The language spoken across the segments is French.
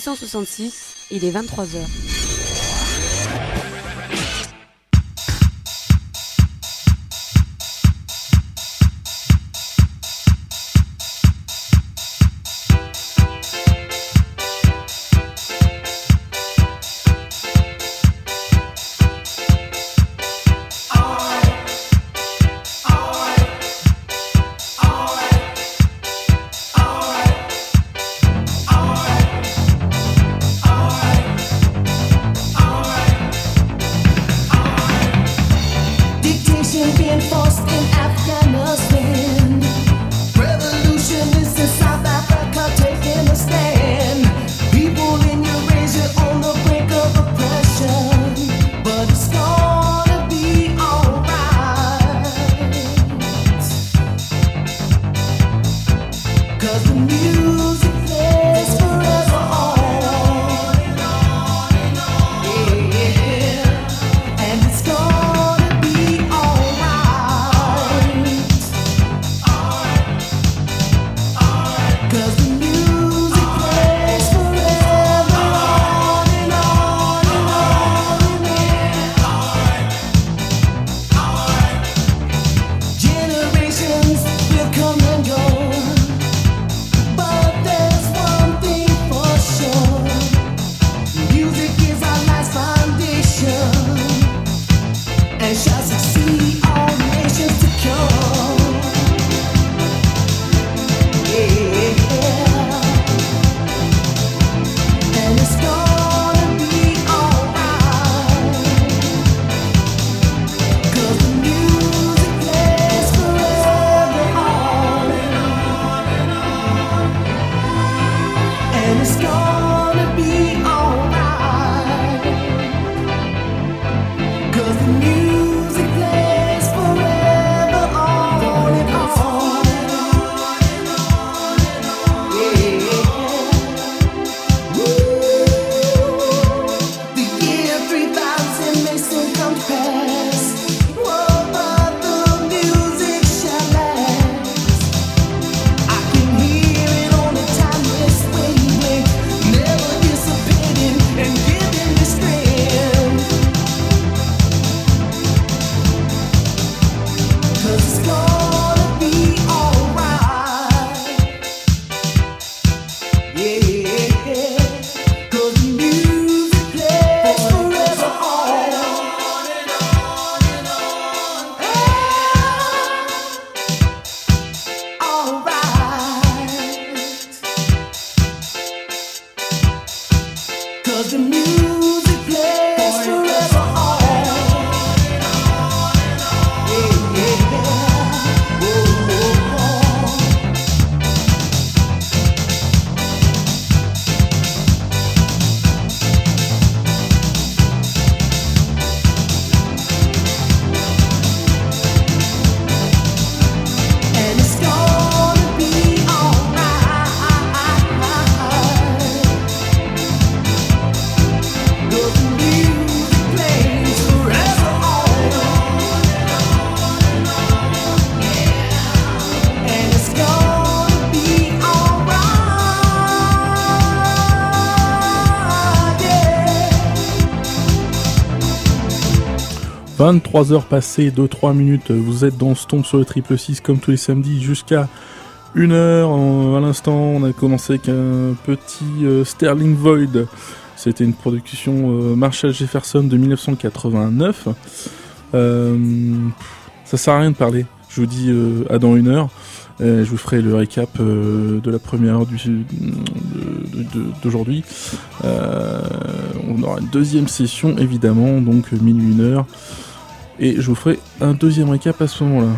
666, il est 23h. Heures passées, 2-3 minutes, vous êtes dans Stomp sur le triple 6 comme tous les samedis jusqu'à 1 heure. À l'instant, on a commencé avec un petit euh, Sterling Void. C'était une production euh, Marshall Jefferson de 1989. Euh, ça sert à rien de parler. Je vous dis à dans une heure. je vous ferai le récap de la première heure d'aujourd'hui. on aura une deuxième session évidemment, donc minuit une heure et je vous ferai un deuxième récap à ce moment-là.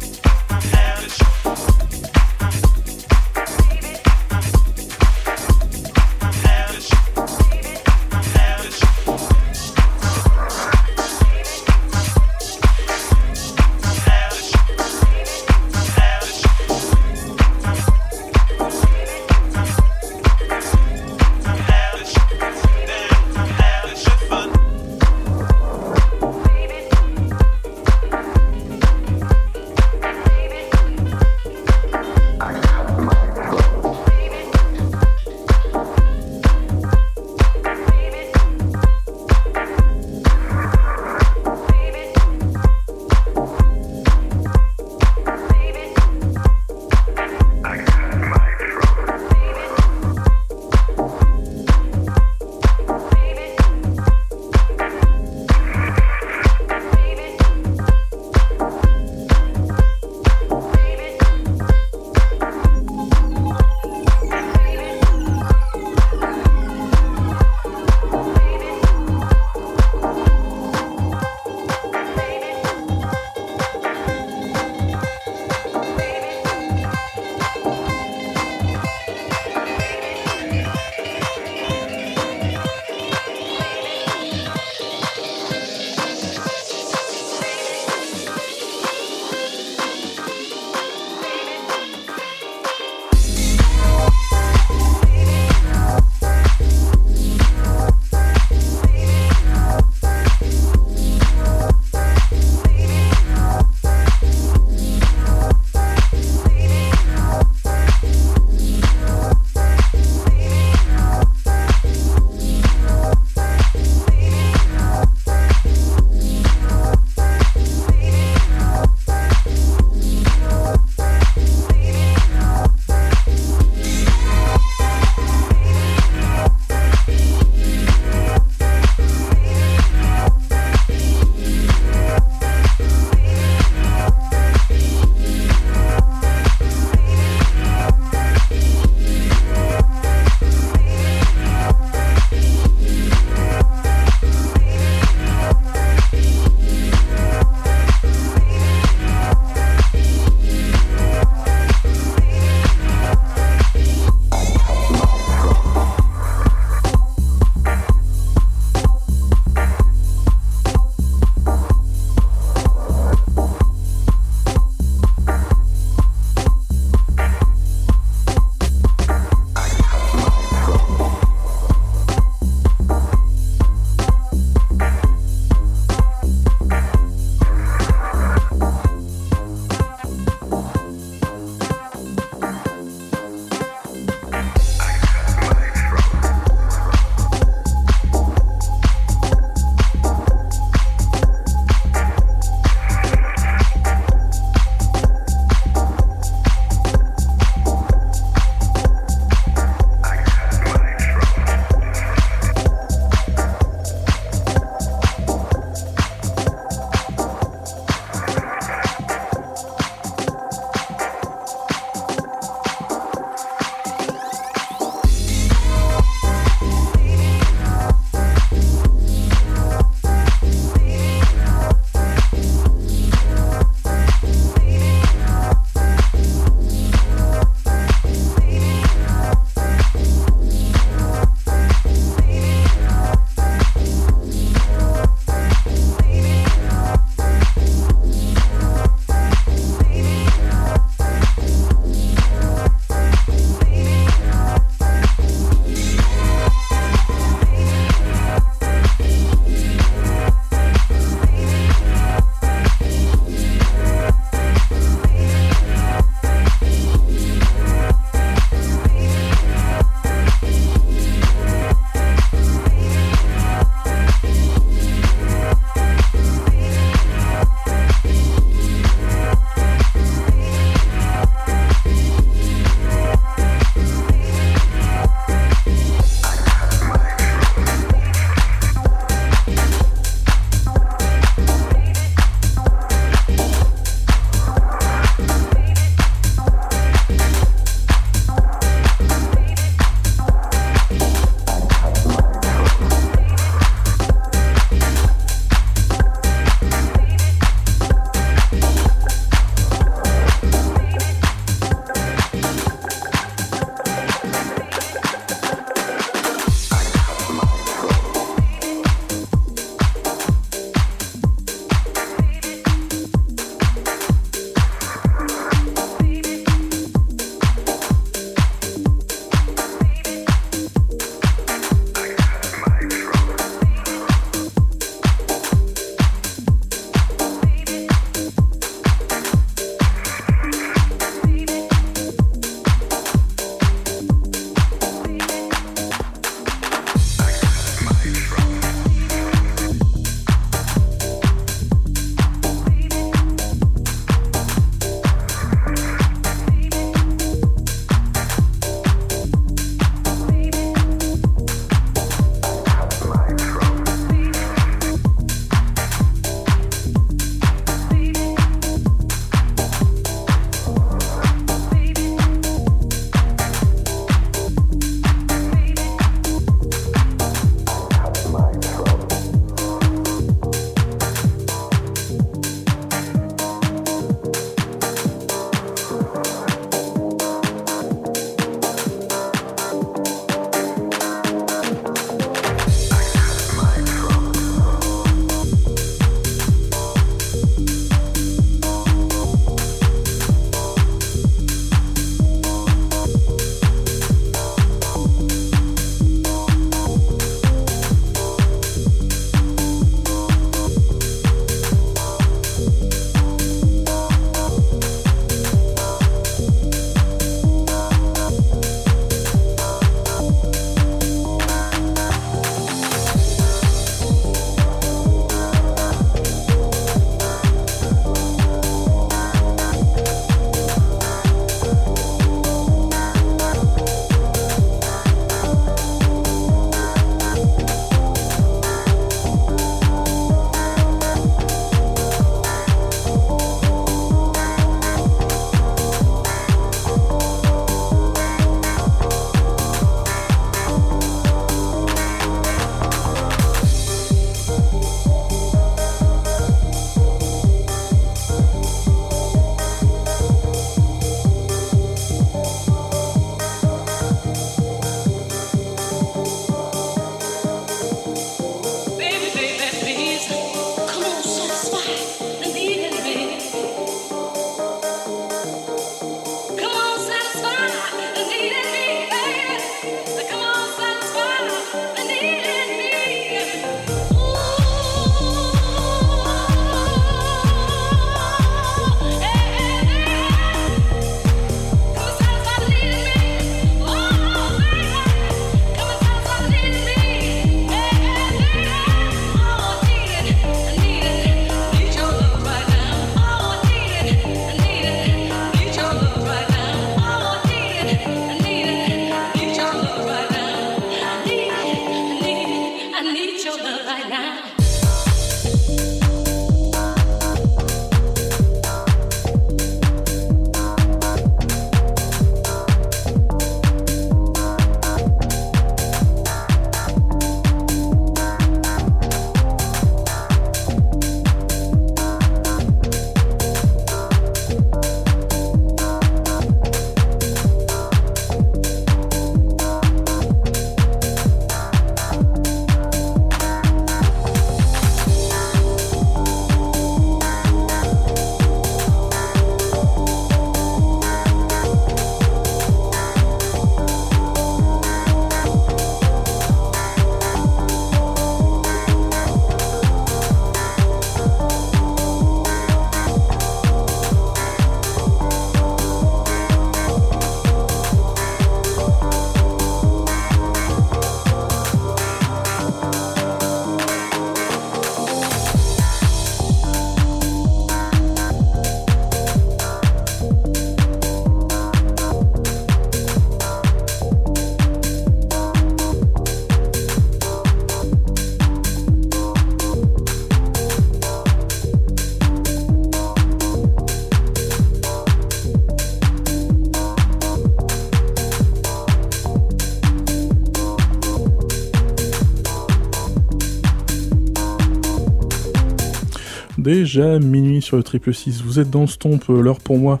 Minuit sur le triple 6. Vous êtes dans Stomp, euh, l'heure pour moi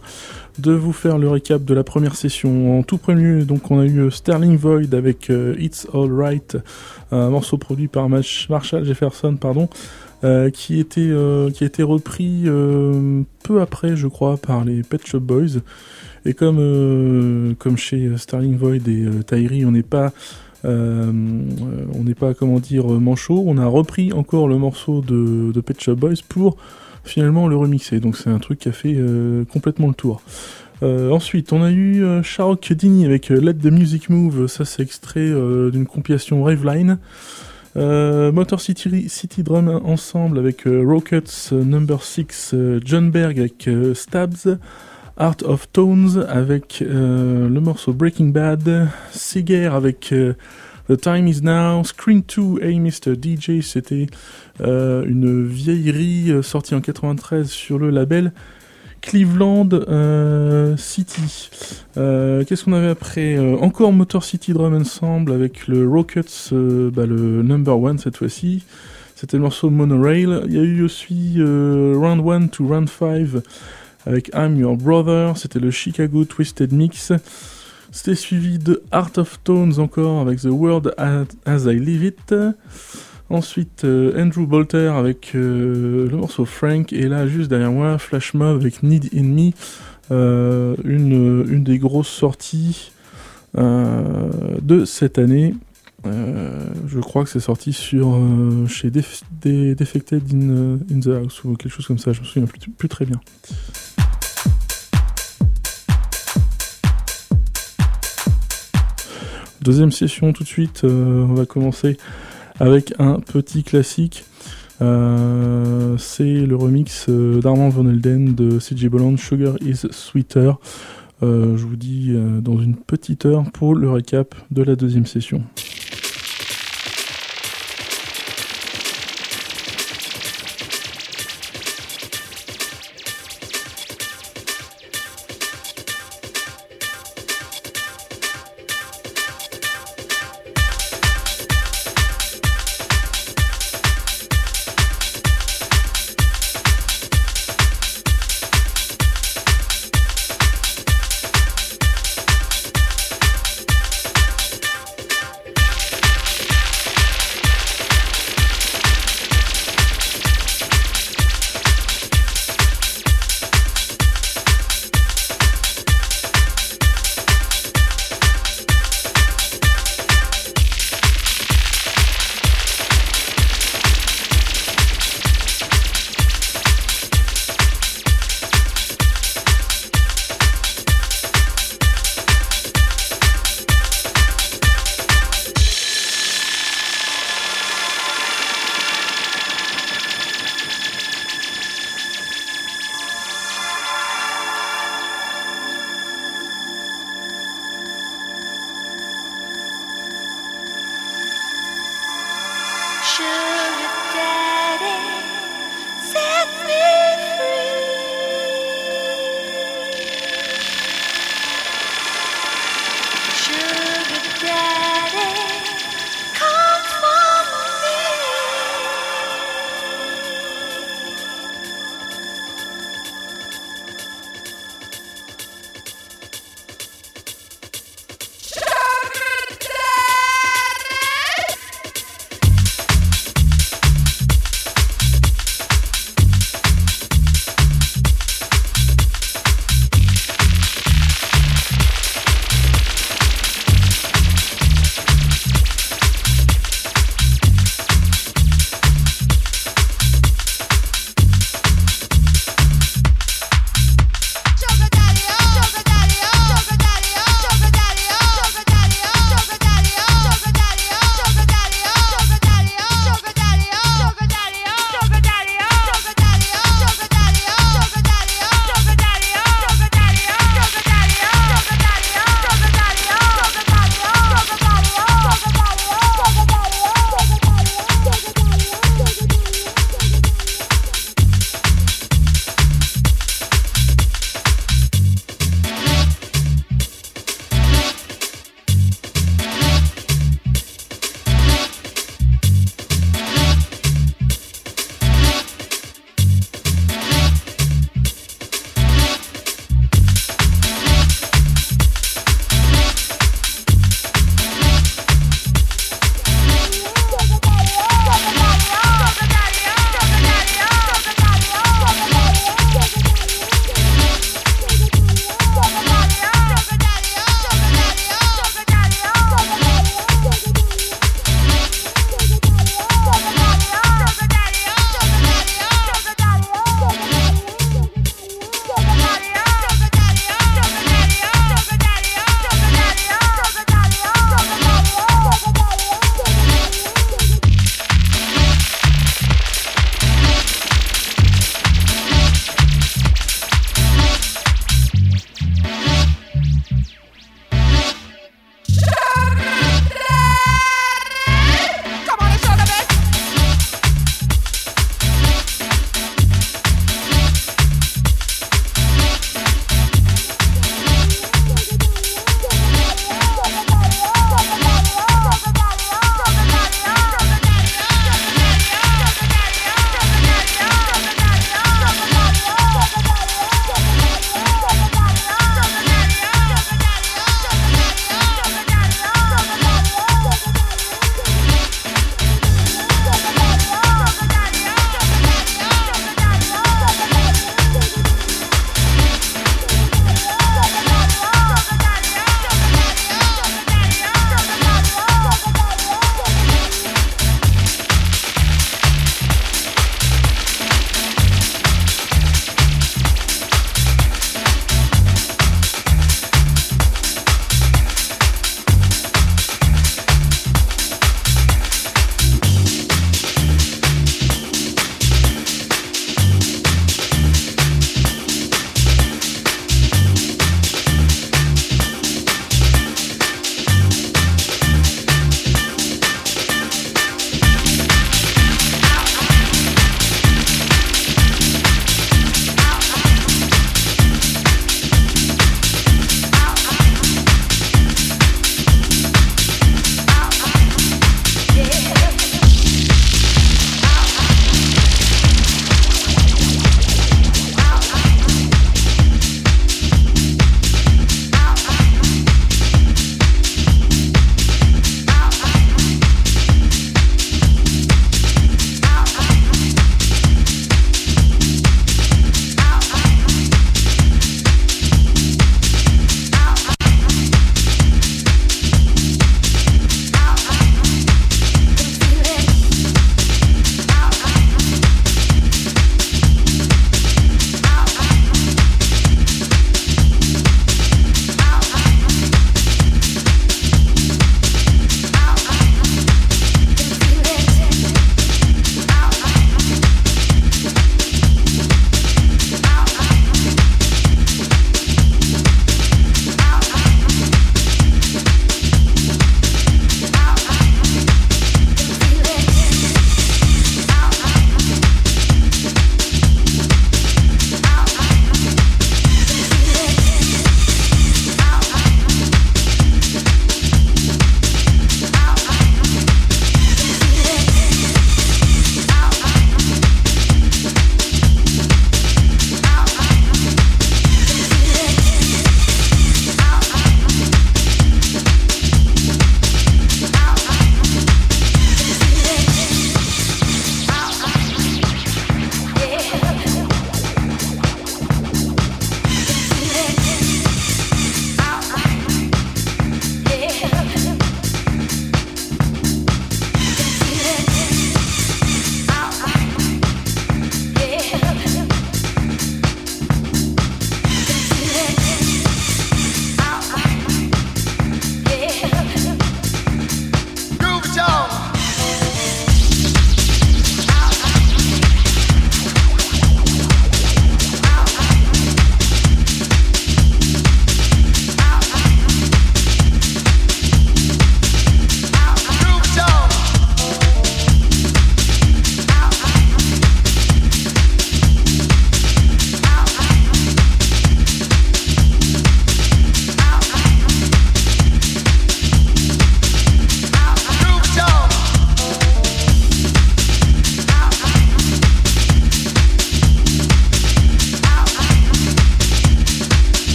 de vous faire le récap de la première session. En tout premier, donc on a eu Sterling Void avec It's Alright, un morceau produit par Marshall Jefferson, pardon. qui, était, qui a été repris peu après, je crois, par les Pet Shop Boys. Et comme, comme chez Sterling Void et Tyree, on n'est pas euh, on n'est pas, comment dire, manchot. On a repris encore le morceau de, de Pet Shop Boys pour finalement le remixer. Donc c'est un truc qui a fait euh, complètement le tour. Euh, ensuite, on a eu euh, Sharok Dini avec Let the Music Move. Ça, c'est extrait d'une compilation Raveline. Motor City, City Drum ensemble avec Rockets Number 6, John Berg avec Stabs. Art of Tones avec euh, le morceau Breaking Bad, Seger avec euh, The Time Is Now, Screen 2, Hey Mr. DJ, c'était euh, une vieillerie sortie en 93 sur le label Cleveland City. Qu'est-ce qu'on avait après Encore Motor City Drum Ensemble avec le Rockets, bah, le number one cette fois-ci. C'était le morceau Monorail. Il y a eu aussi Round 1 to Round 5 avec I'm Your Brother, c'était le Chicago Twisted Mix. C'était suivi de Art of Tones encore avec The World As I Live It. Ensuite, euh, Andrew Bolter avec euh, le morceau Frank. Et là, juste derrière moi, Flash Mob avec Need In Me. Euh, une, une des grosses sorties de cette année. je crois que c'est sorti sur chez Defected in, the House ou quelque chose comme ça, je me souviens plus très bien. Deuxième session tout de suite, euh, on va commencer avec un petit classique. Euh, c'est le remix euh, d'Armand Van Elden de CJ Bolland, Sugar is Sweeter. je vous dis dans une petite heure pour le récap de la deuxième session.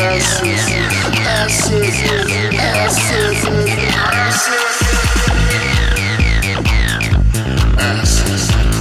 asses, asses, asses, asses.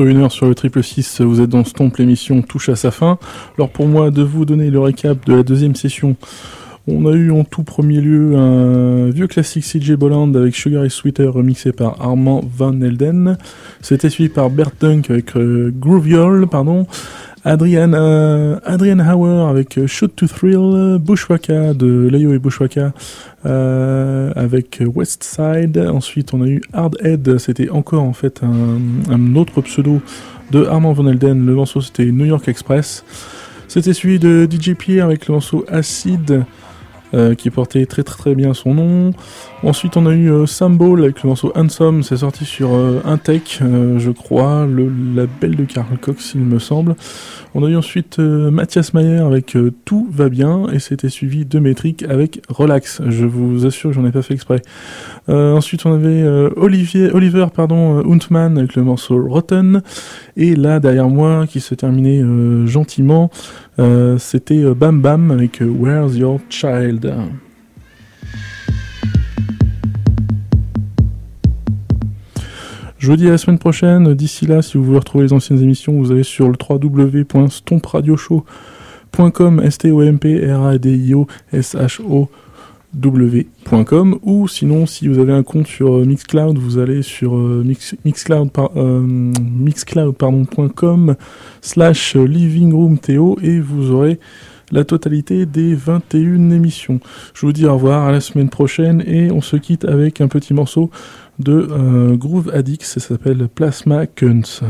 Bientôt une heure sur le triple 6, vous êtes dans Stomp, l'émission touche à sa fin. Alors pour moi, de vous donner le récap de la deuxième session, on a eu en tout premier lieu un vieux classique CJ Bolland avec Sugar et Sweeter remixé par Armand Van Elden. C'était suivi par Bert Dunk avec euh, Grooviol, pardon. Adrian, euh, Adrian Hauer avec euh, Shoot to Thrill, Bushwaka de Leo et Bushwaka euh, avec West Side. Ensuite, on a eu Hard Head, c'était encore en fait un, autre pseudo de Armand Van Elden. Le morceau c'était New York Express. C'était celui de DJ Pierre avec le morceau Acid. Euh, qui portait très très bien son nom. Ensuite, on a eu euh, Symbol avec le morceau Handsome, c'est sorti sur euh, Intech, euh, je crois, le label de Karl Cox, il me semble. On a eu ensuite Mathias Mayer avec Tout va bien, et c'était suivi de Métrique avec Relax. Je vous assure que j'en ai pas fait exprès. ensuite, on avait Olivier, Oliver pardon, Huntman avec le morceau Rotten, et là derrière moi, qui se terminait gentiment, c'était Bam Bam avec Where's Your Child? Je vous dis à la semaine prochaine. D'ici là, si vous voulez retrouver les anciennes émissions, vous allez sur le www.stompradioshow.com, S-T-O-M-P-R-A-D-I-O, S-H-O, w.com ou sinon si vous avez un compte sur euh, Mixcloud vous allez sur euh, mix, mixcloud par, euh, et vous aurez la totalité des 21 émissions. Je vous dis au revoir à la semaine prochaine et on se quitte avec un petit morceau de euh, Groove Addicts, ça s'appelle Plasma Kunz.